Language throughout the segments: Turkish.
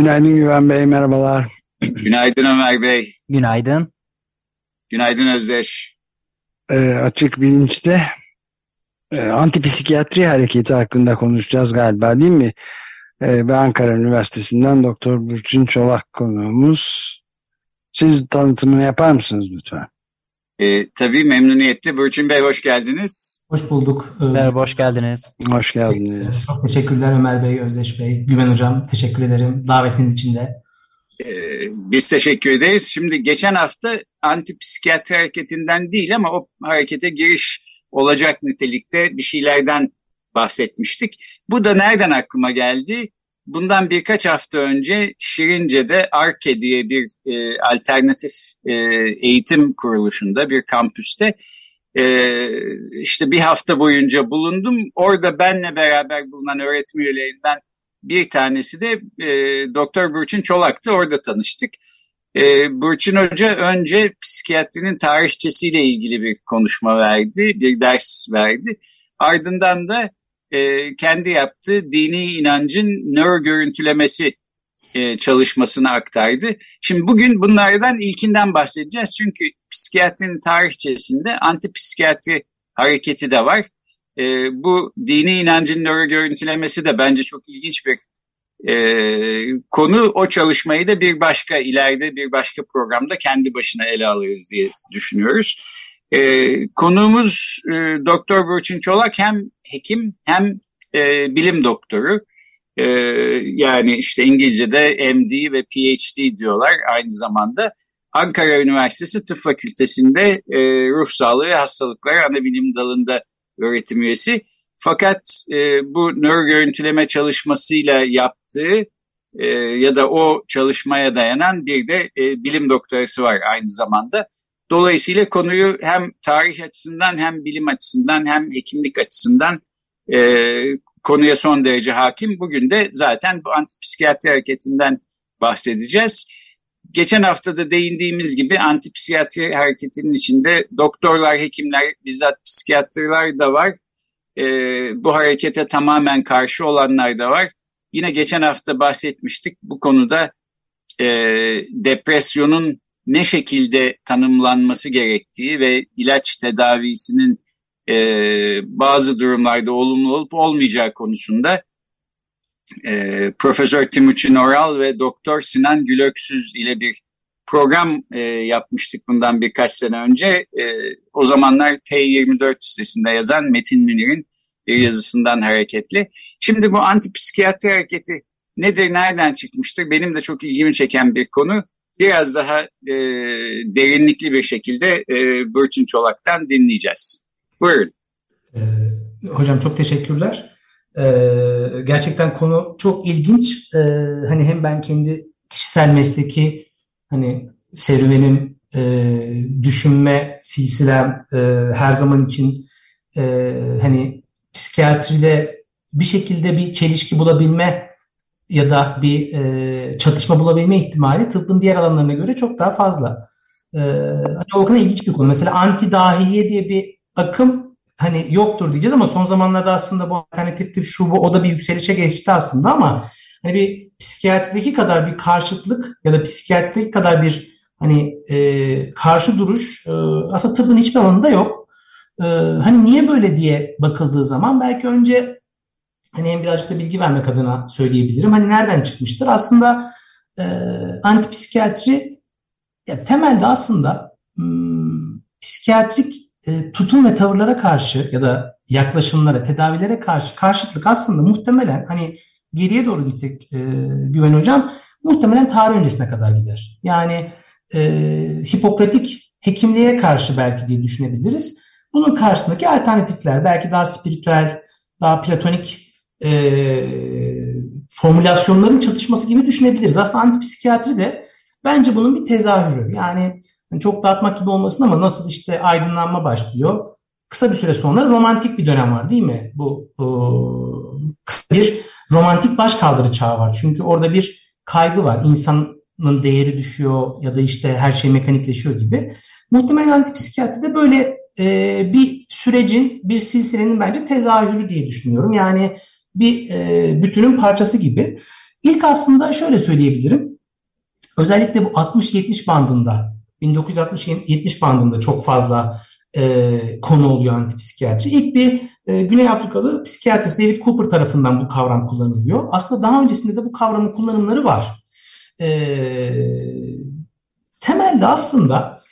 Günaydın Güven Bey, merhabalar. Günaydın Ömer Bey. Günaydın. Günaydın Özdeş. Ee, açık bilinçte e, antipsikiyatri hareketi hakkında konuşacağız galiba değil mi? Ee, ve Ankara Üniversitesi'nden Doktor Burçin Çolak konuğumuz. Siz tanıtımını yapar mısınız lütfen? E, tabii memnuniyetle. Burçin Bey hoş geldiniz. Hoş bulduk. Ee, Merhaba, hoş geldiniz. Hoş geldiniz. Çok teşekkürler Ömer Bey, Özdeş Bey, Güven Hocam. Teşekkür ederim davetiniz için de. E, biz teşekkür ederiz. Şimdi geçen hafta antipsikiyatri hareketinden değil ama o harekete giriş olacak nitelikte bir şeylerden bahsetmiştik. Bu da nereden aklıma geldi? Bundan birkaç hafta önce Şirince'de ARKE diye bir e, alternatif e, eğitim kuruluşunda bir kampüste e, işte bir hafta boyunca bulundum. Orada benle beraber bulunan öğretim üyelerinden bir tanesi de e, Doktor Burçin Çolak'tı. Orada tanıştık. E, Burçin Hoca önce psikiyatrinin tarihçesiyle ilgili bir konuşma verdi, bir ders verdi. Ardından da e, kendi yaptığı dini inancın nöro görüntülemesi e, çalışmasını aktardı. Şimdi bugün bunlardan ilkinden bahsedeceğiz. Çünkü psikiyatrinin tarihçesinde antipsikiyatri hareketi de var. E, bu dini inancın nöro görüntülemesi de bence çok ilginç bir e, konu. O çalışmayı da bir başka ileride bir başka programda kendi başına ele alırız diye düşünüyoruz. E, konuğumuz e, Doktor Burçin Çolak hem hekim hem e, bilim doktoru. E, yani işte İngilizce'de MD ve PhD diyorlar aynı zamanda. Ankara Üniversitesi Tıp Fakültesi'nde e, ruh sağlığı ve hastalıkları ana bilim dalında öğretim üyesi. Fakat e, bu nöro görüntüleme çalışmasıyla yaptığı e, ya da o çalışmaya dayanan bir de e, bilim doktorası var aynı zamanda. Dolayısıyla konuyu hem tarih açısından hem bilim açısından hem hekimlik açısından e, konuya son derece hakim. Bugün de zaten bu antipsikiyatri hareketinden bahsedeceğiz. Geçen hafta da değindiğimiz gibi antipsikiyatri hareketinin içinde doktorlar, hekimler, bizzat psikiyatrlar da var. E, bu harekete tamamen karşı olanlar da var. Yine geçen hafta bahsetmiştik bu konuda e, depresyonun ne şekilde tanımlanması gerektiği ve ilaç tedavisinin e, bazı durumlarda olumlu olup olmayacağı konusunda e, Profesör Timuçin Oral ve Doktor Sinan Gülöksüz ile bir program e, yapmıştık bundan birkaç sene önce. E, o zamanlar T24 sitesinde yazan Metin Münir'in bir yazısından hareketli. Şimdi bu antipsikiyatri hareketi nedir, nereden çıkmıştır? Benim de çok ilgimi çeken bir konu biraz daha e, derinlikli bir şekilde e, Burçin Çolak'tan dinleyeceğiz. Buyurun. Ee, hocam çok teşekkürler. Ee, gerçekten konu çok ilginç. Ee, hani hem ben kendi kişisel mesleki hani serüvenim, e, düşünme silsilem e, her zaman için e, hani psikiyatride bir şekilde bir çelişki bulabilme ya da bir e, çatışma bulabilme ihtimali tıbbın diğer alanlarına göre çok daha fazla. E, hani o kadar ilginç bir konu. Mesela anti dahiliye diye bir akım hani yoktur diyeceğiz ama son zamanlarda aslında bu alternatif tip şu bu o da bir yükselişe geçti aslında ama hani bir psikiyatrideki kadar bir karşıtlık ya da psikiyatrideki kadar bir hani e, karşı duruş e, aslında tıbbın hiçbir alanında yok. E, hani niye böyle diye bakıldığı zaman belki önce hani hem birazcık da bilgi vermek adına söyleyebilirim. Hani nereden çıkmıştır? Aslında e, antipsikiyatri ya, temelde aslında hmm, psikiyatrik e, tutum ve tavırlara karşı ya da yaklaşımlara, tedavilere karşı karşıtlık aslında muhtemelen hani geriye doğru gitsek e, Güven Hocam muhtemelen tarih öncesine kadar gider. Yani e, Hipokratik hekimliğe karşı belki diye düşünebiliriz. Bunun karşısındaki alternatifler belki daha spiritüel, daha platonik e, formülasyonların çatışması gibi düşünebiliriz. Aslında antipsikiyatri de bence bunun bir tezahürü. Yani çok dağıtmak gibi olmasın ama nasıl işte aydınlanma başlıyor. Kısa bir süre sonra romantik bir dönem var değil mi? Bu e, kısa bir romantik başkaldırı çağı var. Çünkü orada bir kaygı var. İnsanın değeri düşüyor ya da işte her şey mekanikleşiyor gibi. Muhtemelen antipsikiyatri de böyle e, bir sürecin, bir silsilenin bence tezahürü diye düşünüyorum. Yani bir e, bütünün parçası gibi. İlk aslında şöyle söyleyebilirim. Özellikle bu 60-70 bandında, 1960-70 bandında çok fazla e, konu oluyor antipsikiyatri. İlk bir e, Güney Afrikalı psikiyatrist David Cooper tarafından bu kavram kullanılıyor. Aslında daha öncesinde de bu kavramın kullanımları var. E, temelde aslında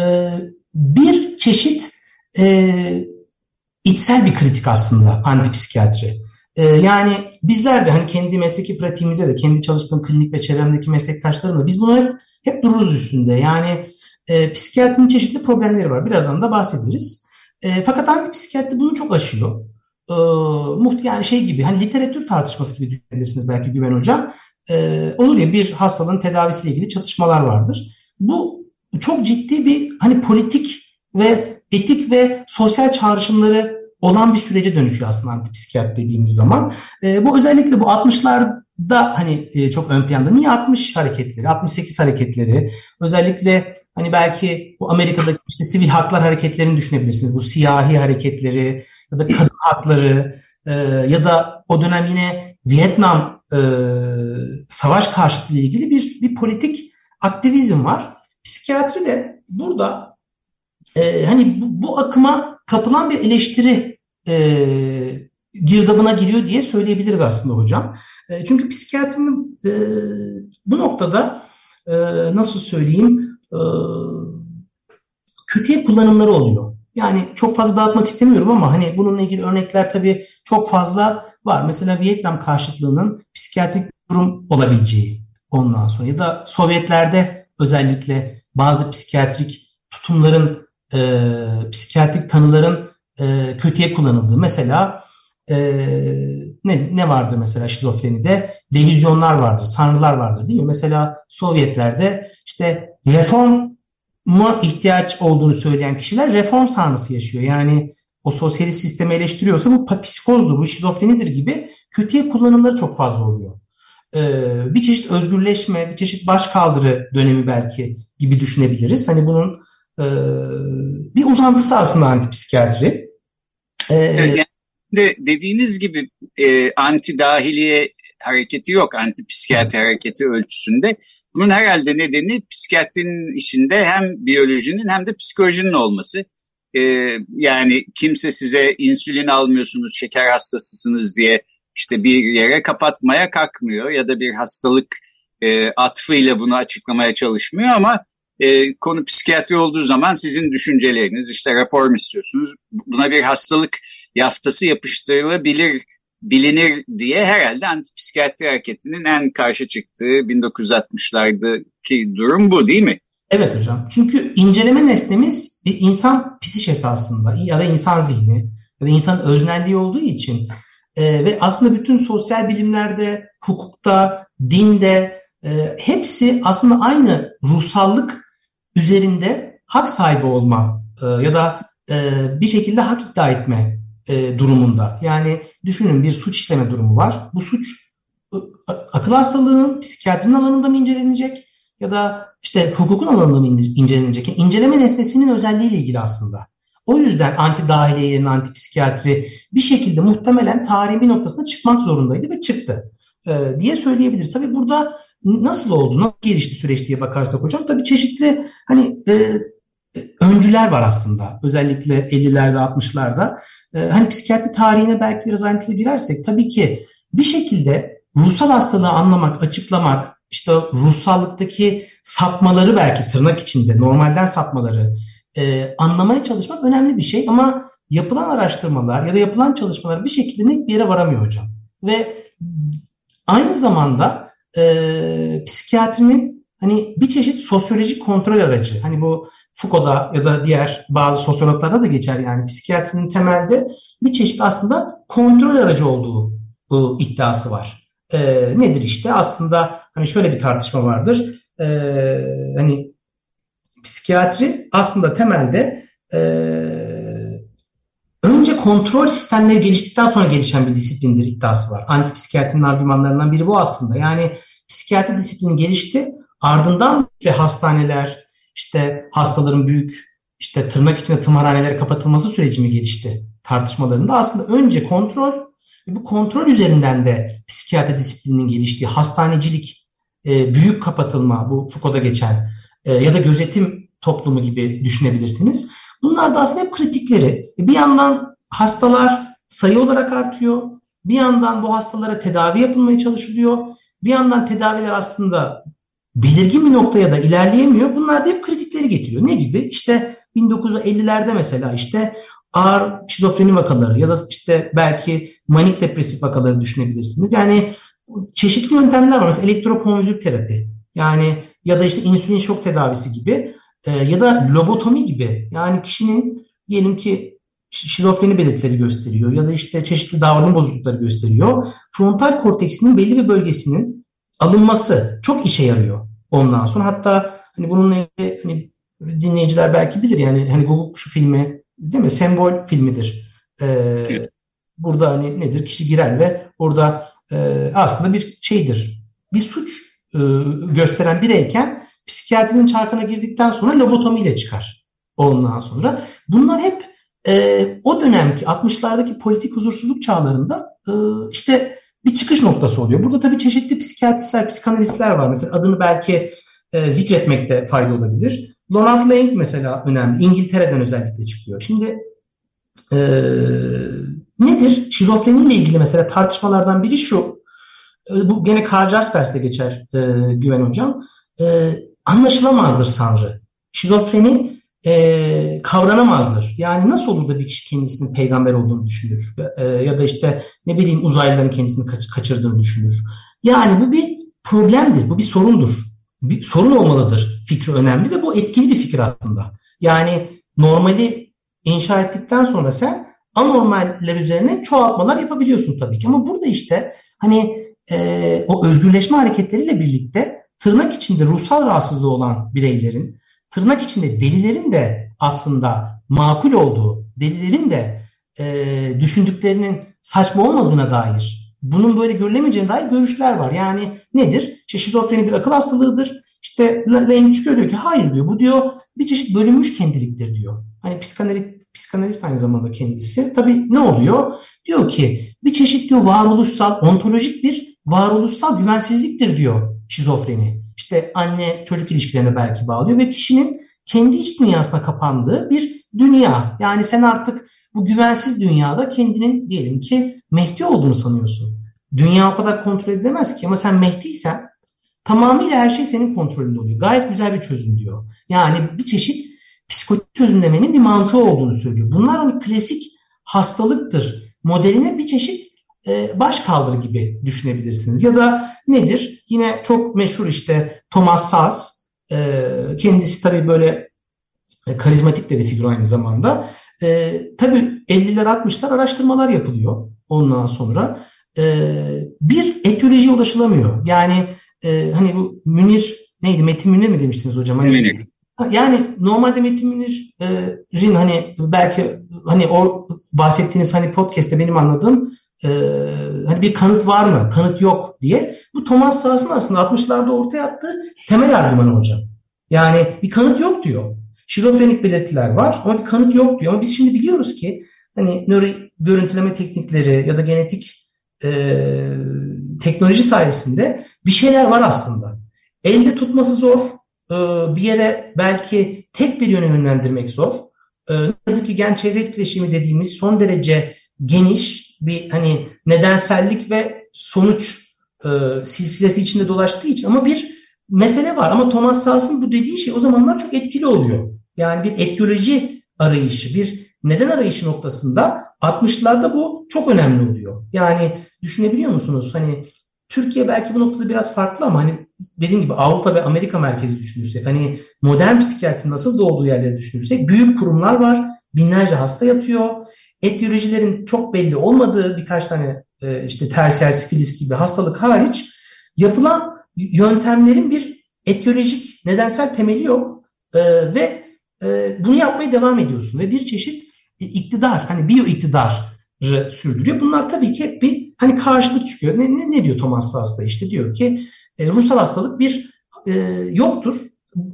e, bir çeşit e, içsel bir kritik aslında antipsikiyatri. E, yani bizler de hani kendi mesleki pratiğimize de kendi çalıştığım klinik ve çevremdeki meslektaşlarımla biz bunu hep, hep dururuz üstünde. Yani e, psikiyatrinin çeşitli problemleri var. Birazdan da bahsederiz. E, fakat antipsikiyatri bunu çok aşıyor. E, muht yani şey gibi hani literatür tartışması gibi düşünebilirsiniz belki Güven Hocam. E, olur ya bir hastalığın tedavisiyle ilgili çatışmalar vardır. Bu çok ciddi bir hani politik ve etik ve sosyal çağrışımları olan bir sürece dönüşüyor aslında antipsikiyat dediğimiz zaman. E, bu özellikle bu 60'larda hani e, çok ön planda. Niye 60 hareketleri, 68 hareketleri, özellikle hani belki bu Amerika'daki işte sivil haklar hareketlerini düşünebilirsiniz. Bu siyahi hareketleri ya da kadın hakları e, ya da o dönem yine Vietnam e, savaş karşıtlığı ile ilgili bir, bir politik aktivizm var. Psikiyatri de burada e, hani bu, bu akıma kapılan bir eleştiri e, girdabına giriyor diye söyleyebiliriz aslında hocam. E, çünkü psikiyatrinin e, bu noktada e, nasıl söyleyeyim e, kötüye kullanımları oluyor. Yani çok fazla dağıtmak istemiyorum ama hani bununla ilgili örnekler tabii çok fazla var. Mesela Vietnam karşıtlığının psikiyatrik durum olabileceği ondan sonra ya da Sovyetlerde özellikle bazı psikiyatrik tutumların e, psikiyatrik tanıların e, kötüye kullanıldığı. Mesela e, ne, ne vardı mesela şizofrenide? Delüzyonlar vardır, sanrılar vardır değil mi? Mesela Sovyetlerde işte reforma ihtiyaç olduğunu söyleyen kişiler reform sanrısı yaşıyor. Yani o sosyalist sistemi eleştiriyorsa bu psikozdur, bu şizofrenidir gibi kötüye kullanımları çok fazla oluyor. Ee, bir çeşit özgürleşme, bir çeşit başkaldırı dönemi belki gibi düşünebiliriz. Hani bunun e, bir uzantısı aslında antipsikiyatri. Ee, yani de dediğiniz gibi e, anti dahiliye hareketi yok anti psikiyatri hareketi ölçüsünde. Bunun herhalde nedeni psikiyatrinin içinde hem biyolojinin hem de psikolojinin olması. E, yani kimse size insülin almıyorsunuz, şeker hastasısınız diye işte bir yere kapatmaya kalkmıyor ya da bir hastalık e, atfıyla bunu açıklamaya çalışmıyor ama e, konu psikiyatri olduğu zaman sizin düşünceleriniz işte reform istiyorsunuz. Buna bir hastalık yaftası yapıştırılabilir bilinir diye herhalde antipsikiyatri hareketinin en karşı çıktığı 1960'lardaki durum bu değil mi? Evet hocam. Çünkü inceleme nesnemiz bir insan psişesi aslında ya da insan zihni ya da insan öznelliği olduğu için e, ve aslında bütün sosyal bilimlerde, hukukta, dinde e, hepsi aslında aynı ruhsallık üzerinde hak sahibi olma e, ya da e, bir şekilde hak iddia etme e, durumunda. Yani düşünün bir suç işleme durumu var. Bu suç akıl hastalığının psikiyatrinin alanında mı incelenecek ya da işte hukukun alanında mı incelenecek? Yani inceleme nesnesinin özelliğiyle ilgili aslında. O yüzden anti dahiliye yerine anti psikiyatri bir şekilde muhtemelen tarihin bir noktasına çıkmak zorundaydı ve çıktı e, diye söyleyebiliriz. Tabii burada nasıl oldu, nasıl gelişti süreç diye bakarsak hocam tabii çeşitli hani e, e öncüler var aslında. Özellikle 50'lerde 60'larda. E, hani psikiyatri tarihine belki biraz ayrıntılı girersek tabii ki bir şekilde ruhsal hastalığı anlamak, açıklamak, işte ruhsallıktaki sapmaları belki tırnak içinde normalden sapmaları e, anlamaya çalışmak önemli bir şey ama yapılan araştırmalar ya da yapılan çalışmalar bir şekilde net bir yere varamıyor hocam. Ve aynı zamanda e, psikiyatrinin hani bir çeşit sosyolojik kontrol aracı. Hani bu Foucault'da ya da diğer bazı sosyologlarda da geçer yani psikiyatrinin temelde bir çeşit aslında kontrol aracı olduğu e, iddiası var. E, nedir işte? Aslında hani şöyle bir tartışma vardır. E, hani psikiyatri aslında temelde e, kontrol sistemleri geliştikten sonra gelişen bir disiplindir iddiası var. Antipsikiyatrinin argümanlarından biri bu aslında. Yani psikiyatri disiplini gelişti. Ardından işte hastaneler, işte hastaların büyük işte tırnak içinde tımarhaneler kapatılması süreci mi gelişti tartışmalarında aslında önce kontrol ve bu kontrol üzerinden de psikiyatri disiplininin geliştiği hastanecilik, e, büyük kapatılma bu Foucault'da geçen e, ya da gözetim toplumu gibi düşünebilirsiniz. Bunlar da aslında hep kritikleri. Bir yandan hastalar sayı olarak artıyor. Bir yandan bu hastalara tedavi yapılmaya çalışılıyor. Bir yandan tedaviler aslında belirgin bir noktaya da ilerleyemiyor. Bunlar da hep kritikleri getiriyor. Ne gibi? İşte 1950'lerde mesela işte ağır şizofreni vakaları ya da işte belki manik depresif vakaları düşünebilirsiniz. Yani çeşitli yöntemler var. Mesela elektrokonvülsif terapi. Yani ya da işte insülin şok tedavisi gibi e, ya da lobotomi gibi. Yani kişinin diyelim ki şizofreni belirtileri gösteriyor ya da işte çeşitli davranım bozuklukları gösteriyor. Frontal korteksinin belli bir bölgesinin alınması çok işe yarıyor ondan sonra. Hatta hani bununla ilgili hani dinleyiciler belki bilir yani hani Google şu filmi değil mi? Sembol filmidir. Ee, Burada hani nedir? Kişi girer ve orada e, aslında bir şeydir. Bir suç e, gösteren bireyken psikiyatrinin çarkına girdikten sonra lobotomiyle çıkar. Ondan sonra. Bunlar hep e, o dönemki 60'lardaki politik huzursuzluk çağlarında e, işte bir çıkış noktası oluyor. Burada tabii çeşitli psikiyatristler, psikanalistler var. Mesela adını belki e, zikretmekte fayda olabilir. Donald Lang mesela önemli. İngiltere'den özellikle çıkıyor. Şimdi e, nedir? Şizofreni ile ilgili mesela tartışmalardan biri şu. E, bu gene Karl Jaspers'te geçer e, Güven Hocam. E, anlaşılamazdır Sanrı. Şizofreni e, kavranamazdır. Yani nasıl olur da bir kişi kendisinin peygamber olduğunu düşünür? E, ya da işte ne bileyim uzaylıların kendisini kaç, kaçırdığını düşünür. Yani bu bir problemdir. Bu bir sorundur bir sorun olmalıdır fikri önemli ve bu etkili bir fikir aslında. Yani normali inşa ettikten sonra sen anormaller üzerine çoğaltmalar yapabiliyorsun tabii ki. Ama burada işte hani e, o özgürleşme hareketleriyle birlikte tırnak içinde ruhsal rahatsızlığı olan bireylerin, tırnak içinde delilerin de aslında makul olduğu, delilerin de e, düşündüklerinin saçma olmadığına dair bunun böyle görülemeyeceğine dair görüşler var. Yani nedir? İşte şizofreni bir akıl hastalığıdır. İşte Lane çıkıyor diyor ki hayır diyor. Bu diyor bir çeşit bölünmüş kendiliktir diyor. Hani psikanalist, psikanalist aynı zamanda kendisi. Tabii ne oluyor? Diyor ki bir çeşit diyor varoluşsal, ontolojik bir varoluşsal güvensizliktir diyor şizofreni. İşte anne çocuk ilişkilerine belki bağlıyor ve kişinin kendi iç dünyasına kapandığı bir dünya. Yani sen artık bu güvensiz dünyada kendinin diyelim ki Mehdi olduğunu sanıyorsun. Dünya o kadar kontrol edilemez ki ama sen Mehdi'ysen tamamıyla her şey senin kontrolünde oluyor. Gayet güzel bir çözüm diyor. Yani bir çeşit psikolojik çözümlemenin bir mantığı olduğunu söylüyor. Bunlar hani klasik hastalıktır modeline bir çeşit baş kaldır gibi düşünebilirsiniz. Ya da nedir? Yine çok meşhur işte Thomas Saz. E, kendisi tabii böyle e, karizmatik de bir figür aynı zamanda. E, tabii 50'ler 60'lar araştırmalar yapılıyor ondan sonra. E, bir etiyolojiye ulaşılamıyor. Yani e, hani bu Münir neydi Metin Münir mi demiştiniz hocam? Hani, Münir. Yani normalde Metin Münir'in hani belki hani o bahsettiğiniz hani podcast'te benim anladığım e, hani bir kanıt var mı? Kanıt yok diye. Bu Thomas Sass'ın aslında 60'larda ortaya attığı temel argümanı hocam. Yani bir kanıt yok diyor. Şizofrenik belirtiler var ama bir kanıt yok diyor. Ama biz şimdi biliyoruz ki hani nöro görüntüleme teknikleri ya da genetik e, teknoloji sayesinde bir şeyler var aslında. Elde tutması zor. E, bir yere belki tek bir yöne yönlendirmek zor. E, ne yazık ki gen çevre etkileşimi dediğimiz son derece geniş bir hani nedensellik ve sonuç e, silsilesi içinde dolaştığı için ama bir mesele var. Ama Thomas Sass'ın bu dediği şey o zamanlar çok etkili oluyor. Yani bir etiyoloji arayışı, bir neden arayışı noktasında 60'larda bu çok önemli oluyor. Yani düşünebiliyor musunuz? Hani Türkiye belki bu noktada biraz farklı ama hani dediğim gibi Avrupa ve Amerika merkezi düşünürsek hani modern psikiyatri nasıl doğduğu yerleri düşünürsek büyük kurumlar var. Binlerce hasta yatıyor. Etiyolojilerin çok belli olmadığı birkaç tane e, işte tersiyer sifilis gibi hastalık hariç yapılan yöntemlerin bir etiyolojik nedensel temeli yok e, ve e, bunu yapmaya devam ediyorsun ve bir çeşit iktidar hani biyo iktidar sürdürüyor. Bunlar tabii ki hep bir hani karşılık çıkıyor. Ne, ne, ne diyor Thomas Hasta işte diyor ki e, ruhsal hastalık bir e, yoktur.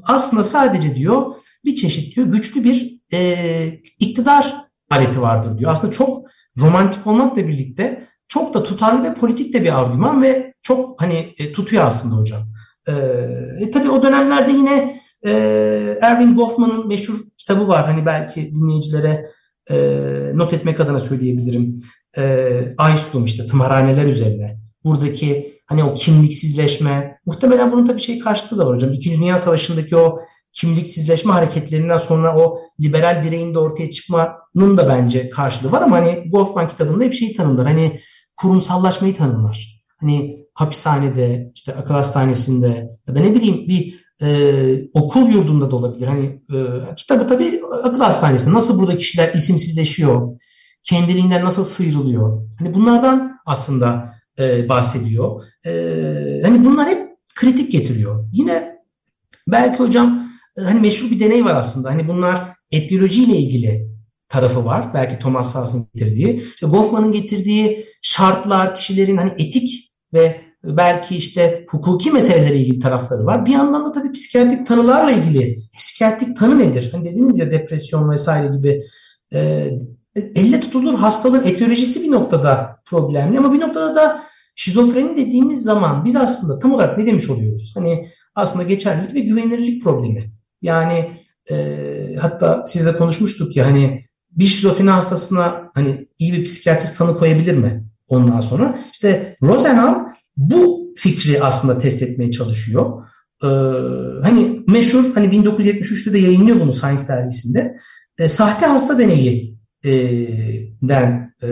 Aslında sadece diyor bir çeşit diyor güçlü bir e, iktidar aleti vardır diyor. Aslında çok romantik olmakla birlikte çok da tutarlı ve politik de bir argüman ve çok hani e, tutuyor aslında hocam. E, e, tabii o dönemlerde yine e, Erwin Goffman'ın meşhur kitabı var. Hani belki dinleyicilere e, not etmek adına söyleyebilirim. E, Aystum işte tımarhaneler üzerine. Buradaki hani o kimliksizleşme, muhtemelen bunun tabii şey karşılığı da var hocam. İkinci Dünya Savaşı'ndaki o kimliksizleşme hareketlerinden sonra o liberal bireyin de ortaya çıkmanın da bence karşılığı var ama hani Goffman kitabında hep şeyi tanımlar. Hani kurumsallaşmayı tanımlar. Hani hapishanede, işte akıl hastanesinde ya da ne bileyim bir e, okul yurdunda da olabilir. Hani e, kitabı tabii akıl hastanesinde nasıl burada kişiler isimsizleşiyor, kendiliğinden nasıl sıyrılıyor. Hani bunlardan aslında e, bahsediyor. E, hani bunlar hep kritik getiriyor. Yine belki hocam hani meşhur bir deney var aslında. Hani bunlar etiyolojiyle ilgili tarafı var. Belki Thomas Sass'ın getirdiği. İşte Goffman'ın getirdiği şartlar, kişilerin hani etik ve belki işte hukuki meselelere ilgili tarafları var. Bir yandan da tabii psikiyatrik tanılarla ilgili. Psikiyatrik tanı nedir? Hani dediniz ya depresyon vesaire gibi e, elle tutulur hastalığın etiyolojisi bir noktada problemli ama bir noktada da şizofreni dediğimiz zaman biz aslında tam olarak ne demiş oluyoruz? Hani aslında geçerlilik ve güvenilirlik problemi. Yani e, hatta sizle konuşmuştuk ya hani bir şizofreni hastasına hani iyi bir psikiyatrist tanı koyabilir mi? Ondan sonra işte Rosenham bu fikri aslında test etmeye çalışıyor. Ee, hani meşhur hani 1973'te de yayınlıyor bunu Science dergisinde. E, sahte hasta deneyi e, den e,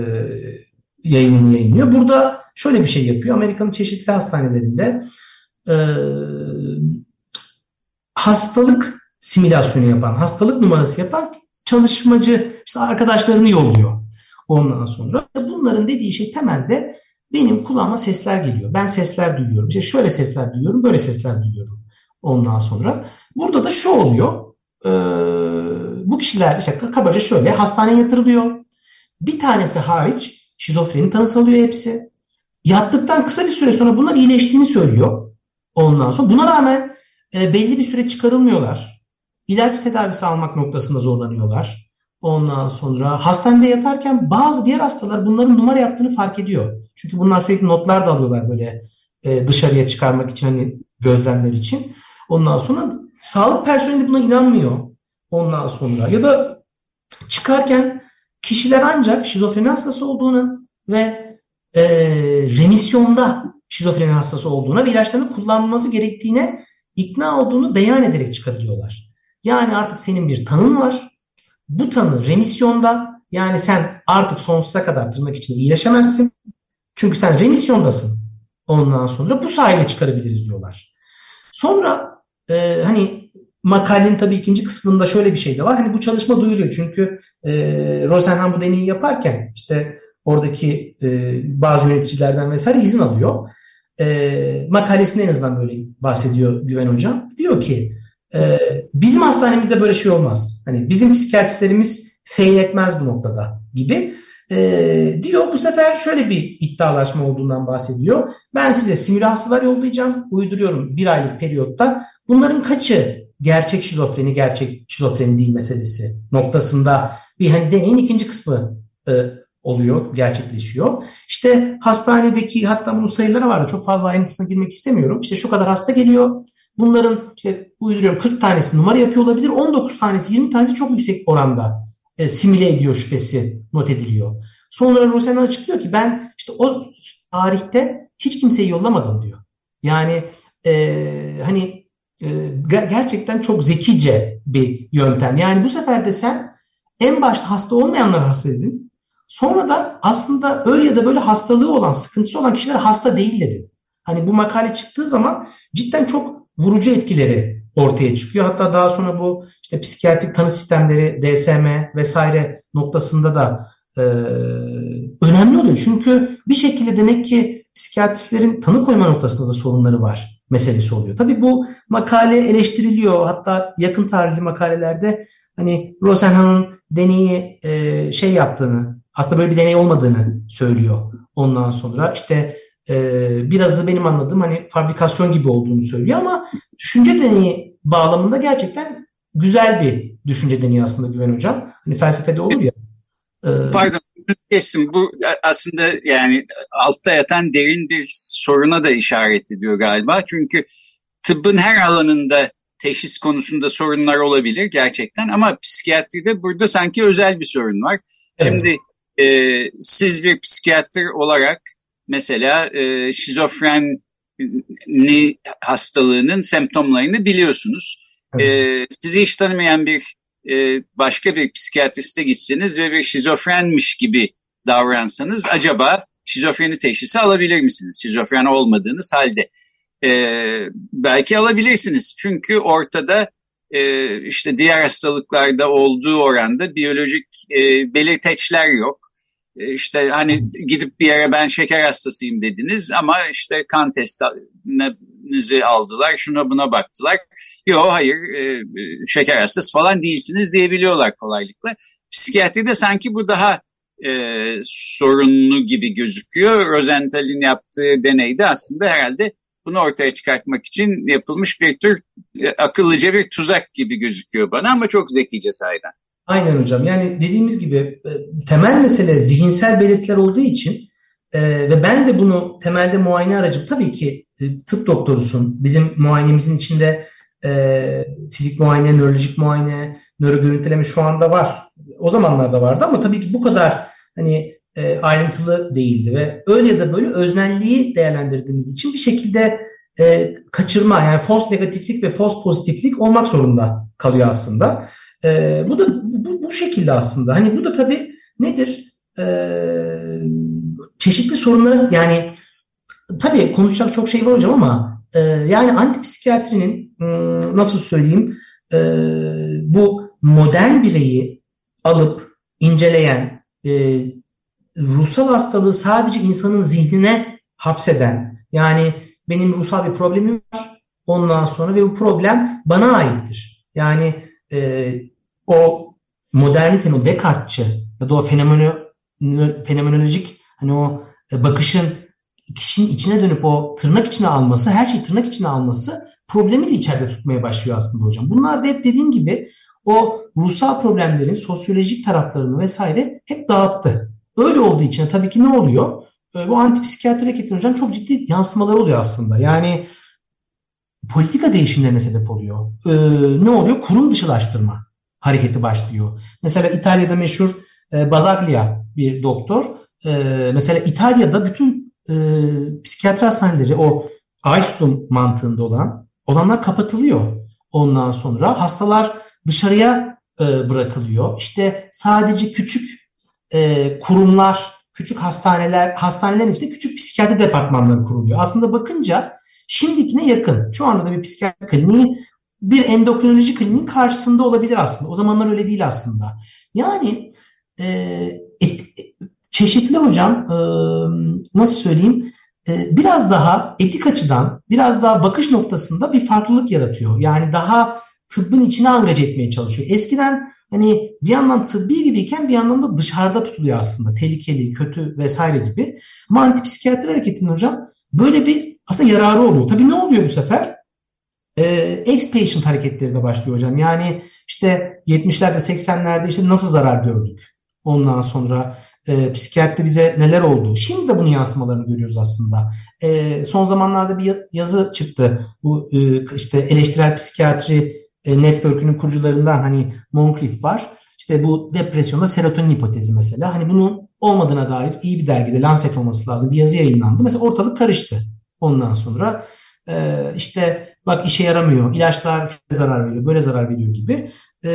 yayınını yayınlıyor. Burada şöyle bir şey yapıyor. Amerika'nın çeşitli hastanelerinde e, hastalık simülasyonu yapan, hastalık numarası yapan çalışmacı işte arkadaşlarını yolluyor. Ondan sonra bunların dediği şey temelde benim kulağıma sesler geliyor. Ben sesler duyuyorum. İşte şöyle sesler duyuyorum, böyle sesler duyuyorum. Ondan sonra burada da şu oluyor. E, bu kişiler işte kabaca şöyle hastaneye yatırılıyor. Bir tanesi hariç şizofreni tanısı alıyor hepsi. Yattıktan kısa bir süre sonra bunlar iyileştiğini söylüyor. Ondan sonra buna rağmen e, belli bir süre çıkarılmıyorlar. İlaç tedavisi almak noktasında zorlanıyorlar. Ondan sonra hastanede yatarken bazı diğer hastalar bunların numara yaptığını fark ediyor. Çünkü bunlar sürekli notlar da alıyorlar böyle e, dışarıya çıkarmak için hani gözlemler için. Ondan sonra sağlık personeli buna inanmıyor. Ondan sonra ya da çıkarken kişiler ancak şizofreni hastası olduğunu ve e, remisyonda şizofreni hastası olduğuna ve ilaçlarını kullanması gerektiğine ikna olduğunu beyan ederek çıkabiliyorlar. Yani artık senin bir tanın var. Bu tanı remisyonda yani sen artık sonsuza kadar tırnak içinde iyileşemezsin. Çünkü sen remisyondasın. Ondan sonra bu sayede çıkarabiliriz diyorlar. Sonra e, hani makalenin tabii ikinci kısmında şöyle bir şey de var. Hani bu çalışma duyuluyor. Çünkü e, Rosenhan bu deneyi yaparken işte oradaki e, bazı yöneticilerden vesaire izin alıyor. E, makalesinde en azından böyle bahsediyor Güven Hocam. Diyor ki e, bizim hastanemizde böyle şey olmaz. Hani bizim psikiyatristlerimiz fail etmez bu noktada gibi. E, diyor bu sefer şöyle bir iddialaşma olduğundan bahsediyor. Ben size simüle yollayacağım. Uyduruyorum bir aylık periyotta. Bunların kaçı gerçek şizofreni, gerçek şizofreni değil meselesi noktasında bir hani deneyin ikinci kısmı e, oluyor, gerçekleşiyor. İşte hastanedeki hatta bunun sayıları vardı. Çok fazla ayrıntısına girmek istemiyorum. İşte şu kadar hasta geliyor. Bunların işte uyduruyorum 40 tanesi numara yapıyor olabilir. 19 tanesi 20 tanesi çok yüksek oranda e, simüle ediyor şüphesi not ediliyor. Sonra Rosen açıklıyor ki ben işte o tarihte hiç kimseyi yollamadım diyor. Yani e, hani e, gerçekten çok zekice bir yöntem. Yani bu sefer de sen en başta hasta olmayanları hasta edin. Sonra da aslında öyle ya da böyle hastalığı olan, sıkıntısı olan kişiler hasta değil dedin. Hani bu makale çıktığı zaman cidden çok vurucu etkileri ortaya çıkıyor. Hatta daha sonra bu işte psikiyatrik tanı sistemleri, DSM vesaire noktasında da e, önemli oluyor. Çünkü bir şekilde demek ki psikiyatristlerin tanı koyma noktasında da sorunları var meselesi oluyor. Tabii bu makale eleştiriliyor. Hatta yakın tarihli makalelerde hani Rosenhan'ın deneyi e, şey yaptığını, aslında böyle bir deney olmadığını söylüyor. Ondan sonra işte e, birazı benim anladığım hani fabrikasyon gibi olduğunu söylüyor ama düşünce deneyi bağlamında gerçekten güzel bir düşünce deneyi aslında Güven Hocam. Hani felsefede olur ya. E, Pardon kesin bu aslında yani altta yatan derin bir soruna da işaret ediyor galiba. Çünkü tıbbın her alanında teşhis konusunda sorunlar olabilir gerçekten ama psikiyatride burada sanki özel bir sorun var. Evet. Şimdi e, siz bir psikiyatr olarak mesela e, şizofreni hastalığının semptomlarını biliyorsunuz. Evet. E, sizi hiç tanımayan bir e, başka bir psikiyatriste gitseniz ve bir şizofrenmiş gibi davransanız acaba şizofreni teşhisi alabilir misiniz? Şizofren olmadığınız halde. E, belki alabilirsiniz çünkü ortada e, işte diğer hastalıklarda olduğu oranda biyolojik e, belirteçler yok. E, işte hani gidip bir yere ben şeker hastasıyım dediniz ama işte kan testinizi aldılar, şuna buna baktılar. Yok hayır e, şeker hastası falan değilsiniz diyebiliyorlar kolaylıkla. Psikiyatride sanki bu daha e, sorunlu gibi gözüküyor. Rosenthal'in yaptığı deneyde aslında herhalde bunu ortaya çıkartmak için yapılmış bir tür e, akıllıca bir tuzak gibi gözüküyor bana ama çok zekice sahiden. Aynen hocam. Yani dediğimiz gibi e, temel mesele zihinsel belirtiler olduğu için e, ve ben de bunu temelde muayene aracım tabii ki e, tıp doktorusun. Bizim muayenemizin içinde fizik muayene, nörolojik muayene, nöro görüntüleme şu anda var. O zamanlarda vardı ama tabii ki bu kadar hani ayrıntılı değildi ve öyle ya da böyle öznelliği değerlendirdiğimiz için bir şekilde e, kaçırma yani false negatiflik ve false pozitiflik olmak zorunda kalıyor aslında. E, bu da bu, bu şekilde aslında. Hani bu da tabii nedir? E, çeşitli sorunlara yani tabii konuşacak çok şey var hocam ama e, yani antipsikiyatrinin e, nasıl söyleyeyim e, bu modern bireyi alıp inceleyen e, ruhsal hastalığı sadece insanın zihnine hapseden yani benim ruhsal bir problemim var ondan sonra ve bu problem bana aittir. Yani e, o modernitenin o Descartes'çı ya da o fenomeno, fenomenolojik hani o bakışın kişinin içine dönüp o tırnak içine alması, her şeyi tırnak içine alması problemi de içeride tutmaya başlıyor aslında hocam. Bunlar da hep dediğim gibi o ruhsal problemlerin sosyolojik taraflarını vesaire hep dağıttı. Öyle olduğu için tabii ki ne oluyor? E, bu antipsikiyatri hareketinin hocam çok ciddi yansımaları oluyor aslında. Yani politika değişimlerine sebep oluyor. Ee, ne oluyor? Kurum dışılaştırma hareketi başlıyor. Mesela İtalya'da meşhur e, Bazaglia bir doktor. E, mesela İtalya'da bütün e, psikiyatri hastaneleri o Aystum mantığında olan olanlar kapatılıyor. Ondan sonra hastalar dışarıya e, bırakılıyor. İşte sadece küçük e, kurumlar, küçük hastaneler, hastanelerin içinde küçük psikiyatri departmanları kuruluyor. Aslında bakınca şimdikine yakın. Şu anda da bir psikiyatri kliniği bir endokrinoloji kliniğin karşısında olabilir aslında. O zamanlar öyle değil aslında. Yani e, et, çeşitli hocam e, nasıl söyleyeyim e, biraz daha etik açıdan biraz daha bakış noktasında bir farklılık yaratıyor. Yani daha tıbbın içine angaje etmeye çalışıyor. Eskiden hani bir yandan tıbbi gibiyken bir yandan da dışarıda tutuluyor aslında. Tehlikeli, kötü vesaire gibi. Ama antipsikiyatri hareketinin hocam böyle bir aslında yararı oluyor. Tabii ne oluyor bu sefer? E, ex-patient hareketleri de başlıyor hocam. Yani işte 70'lerde 80'lerde işte nasıl zarar gördük. Ondan sonra e, psikiyatride bize neler oldu. Şimdi de bunun yansımalarını görüyoruz aslında. E, son zamanlarda bir yazı çıktı. Bu e, işte eleştirel psikiyatri e, network'ünün kurucularından hani Moncrief var. İşte bu depresyonda serotonin hipotezi mesela. Hani bunun olmadığına dair iyi bir dergide Lancet olması lazım. Bir yazı yayınlandı. Mesela ortalık karıştı. Ondan sonra e, işte bak işe yaramıyor, ilaçlar şöyle zarar veriyor, böyle zarar veriyor gibi. E,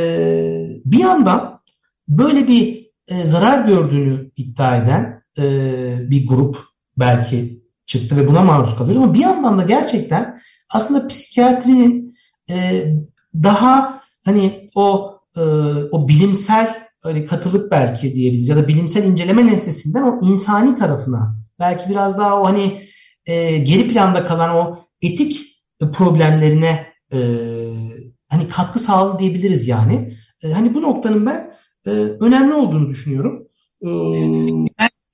bir yandan böyle bir e, zarar gördüğünü iddia eden e, bir grup belki çıktı ve buna maruz kalıyor ama bir yandan da gerçekten aslında psikiyatrinin e, daha hani o e, o bilimsel e, hani katılık belki diyebiliriz ya da bilimsel inceleme nesnesinden o insani tarafına belki biraz daha o hani e, geri planda kalan o etik problemlerine e, hani katkı sağladı diyebiliriz yani. E, hani bu noktanın ben e, önemli olduğunu düşünüyorum. E,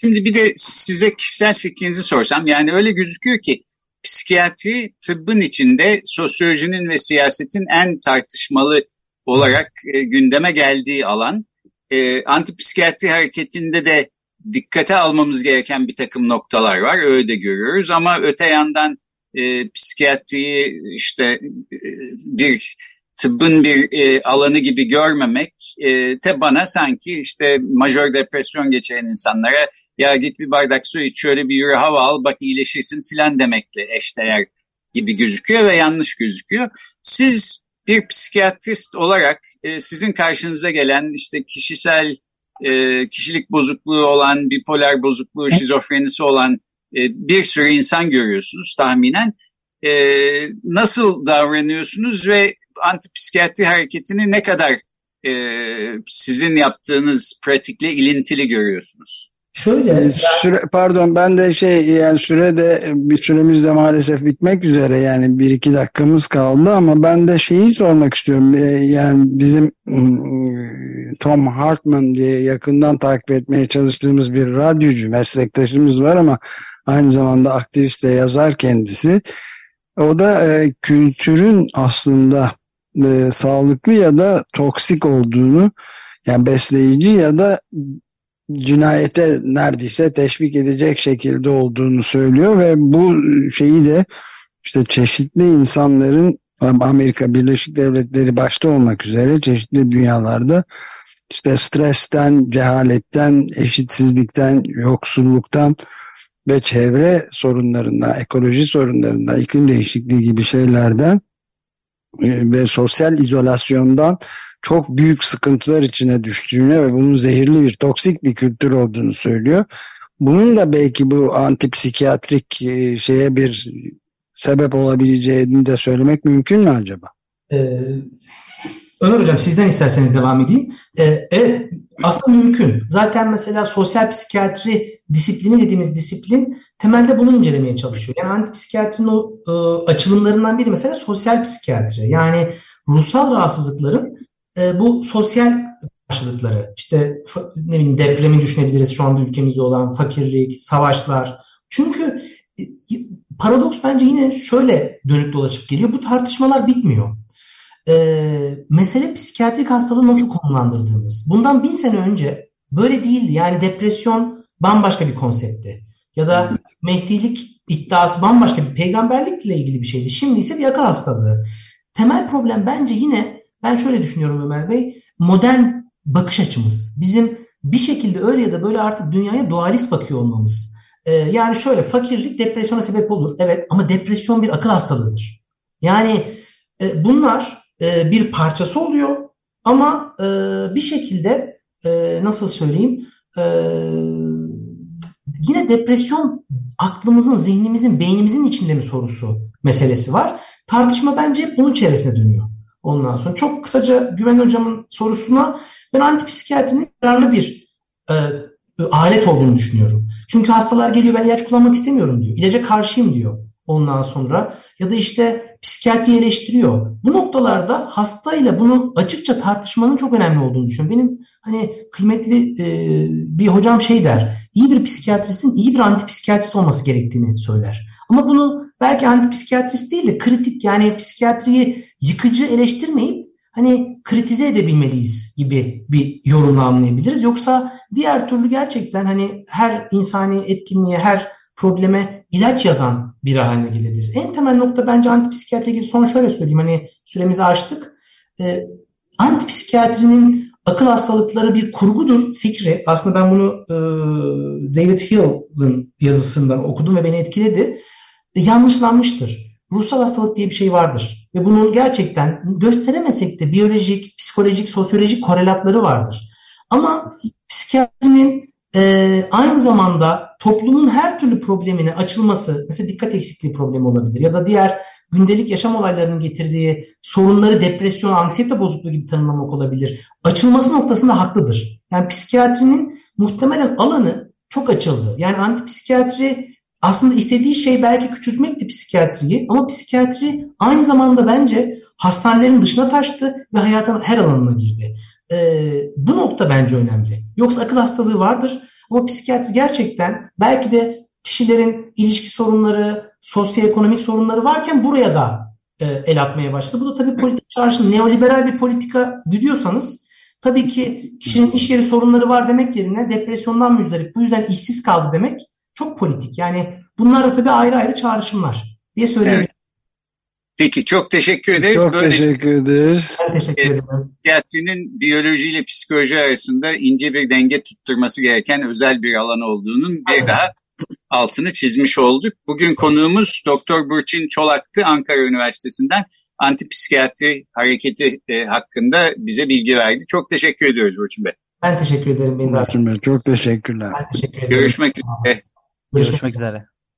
Şimdi bir de size kişisel fikrinizi sorsam yani öyle gözüküyor ki psikiyatri tıbbın içinde sosyolojinin ve siyasetin en tartışmalı olarak e, gündeme geldiği alan. E, antipsikiyatri hareketinde de dikkate almamız gereken bir takım noktalar var. Öyle de görüyoruz ama öte yandan e, psikiyatriyi işte e, bir tıbbın bir e, alanı gibi görmemek e, te bana sanki işte majör depresyon geçiren insanlara ya git bir bardak su iç şöyle bir yürü hava al bak iyileşirsin filan demekle eşdeğer gibi gözüküyor ve yanlış gözüküyor. Siz bir psikiyatrist olarak e, sizin karşınıza gelen işte kişisel e, kişilik bozukluğu olan, bipolar bozukluğu, şizofrenisi olan bir sürü insan görüyorsunuz tahminen. E, nasıl davranıyorsunuz ve antipsikiyatri hareketini ne kadar e, sizin yaptığınız pratikle ilintili görüyorsunuz? Şöyle süre, pardon ben de şey yani süre de bir süremiz de maalesef bitmek üzere yani bir iki dakikamız kaldı ama ben de şeyi sormak istiyorum yani bizim ıı, Tom Hartman diye yakından takip etmeye çalıştığımız bir radyocu meslektaşımız var ama aynı zamanda aktivist ve yazar kendisi. O da e, kültürün aslında e, sağlıklı ya da toksik olduğunu yani besleyici ya da cinayete neredeyse teşvik edecek şekilde olduğunu söylüyor ve bu şeyi de işte çeşitli insanların Amerika Birleşik Devletleri başta olmak üzere çeşitli dünyalarda işte stresten, cehaletten, eşitsizlikten, yoksulluktan ve çevre sorunlarından, ekoloji sorunlarından, iklim değişikliği gibi şeylerden e, ve sosyal izolasyondan çok büyük sıkıntılar içine düştüğünü ve bunun zehirli bir toksik bir kültür olduğunu söylüyor. Bunun da belki bu antipsikiyatrik e, şeye bir sebep olabileceğini de söylemek mümkün mü acaba? Ee, Ömer Hocam sizden isterseniz devam edeyim. Ee, evet aslında mümkün. Zaten mesela sosyal psikiyatri disiplini dediğimiz disiplin temelde bunu incelemeye çalışıyor. Yani antipsikiyatrinin o e, açılımlarından biri mesela sosyal psikiyatri. Yani ruhsal rahatsızlıkların e, bu sosyal karşılıkları işte ne bileyim depremi düşünebiliriz şu anda ülkemizde olan fakirlik, savaşlar. Çünkü e, paradoks bence yine şöyle dönüp dolaşıp geliyor. Bu tartışmalar bitmiyor. E, mesele psikiyatrik hastalığı nasıl konumlandırdığımız. Bundan bin sene önce böyle değildi. Yani depresyon bambaşka bir konseptti. Ya da mehdilik iddiası bambaşka bir peygamberlikle ilgili bir şeydi. Şimdi ise bir akıl hastalığı. Temel problem bence yine ben şöyle düşünüyorum Ömer Bey. Modern bakış açımız. Bizim bir şekilde öyle ya da böyle artık dünyaya dualist bakıyor olmamız. Ee, yani şöyle fakirlik depresyona sebep olur. Evet ama depresyon bir akıl hastalığıdır. Yani e, bunlar e, bir parçası oluyor ama e, bir şekilde e, nasıl söyleyeyim yine depresyon aklımızın, zihnimizin, beynimizin içinde mi sorusu meselesi var. Tartışma bence hep bunun çevresine dönüyor. Ondan sonra çok kısaca Güven Hocam'ın sorusuna ben antipsikiyatrinin yararlı bir e, alet olduğunu düşünüyorum. Çünkü hastalar geliyor ben ilaç kullanmak istemiyorum diyor. İlaca karşıyım diyor ondan sonra. Ya da işte psikiyatri eleştiriyor. Bu noktalarda hastayla bunu açıkça tartışmanın çok önemli olduğunu düşünüyorum. Benim hani kıymetli e, bir hocam şey der. İyi bir psikiyatristin iyi bir antipsikiyatrist olması gerektiğini söyler. Ama bunu belki antipsikiyatrist değil de kritik yani psikiyatriyi yıkıcı eleştirmeyip hani kritize edebilmeliyiz gibi bir yorumla anlayabiliriz. Yoksa diğer türlü gerçekten hani her insani etkinliğe, her probleme ilaç yazan bir haline gelebiliriz. En temel nokta bence antipsikiyatri ilgili son şöyle söyleyeyim. Hani süremizi açtık. Ee, antipsikiyatrinin akıl hastalıkları bir kurgudur fikri. Aslında ben bunu e, David Hill'ın yazısından okudum ve beni etkiledi. E, yanlışlanmıştır. Ruhsal hastalık diye bir şey vardır. Ve bunun gerçekten gösteremesek de biyolojik, psikolojik, sosyolojik korelatları vardır. Ama psikiyatrinin e, aynı zamanda toplumun her türlü problemine açılması, mesela dikkat eksikliği problemi olabilir ya da diğer gündelik yaşam olaylarının getirdiği sorunları depresyon, anksiyete bozukluğu gibi tanımlamak olabilir. Açılması noktasında haklıdır. Yani psikiyatrinin muhtemelen alanı çok açıldı. Yani antipsikiyatri aslında istediği şey belki küçültmekti psikiyatriyi ama psikiyatri aynı zamanda bence hastanelerin dışına taştı ve hayatın her alanına girdi. Ee, bu nokta bence önemli. Yoksa akıl hastalığı vardır ama psikiyatri gerçekten belki de kişilerin ilişki sorunları, sosyoekonomik sorunları varken buraya da e, el atmaya başladı. Bu da tabii politik çağrışım, neoliberal bir politika güdüyorsanız tabii ki kişinin iş yeri sorunları var demek yerine depresyondan müzdarip, bu yüzden işsiz kaldı demek çok politik. Yani bunlar da tabii ayrı ayrı çağrışımlar diye söyleyebilirim. Evet. Peki çok teşekkür ederiz. Çok Böyle teşekkür ederiz. Psikiyatrinin biyoloji ile psikoloji arasında ince bir denge tutturması gereken özel bir alan olduğunun bir Aynen. daha altını çizmiş olduk. Bugün konuğumuz Doktor Burçin Çolak'tı Ankara Üniversitesi'nden antipsikiyatri hareketi e, hakkında bize bilgi verdi. Çok teşekkür ediyoruz Burçin Bey. Ben teşekkür ederim. Burçin Bey çok teşekkürler. Ben teşekkür ederim. Görüşmek üzere. Görüşmek üzere.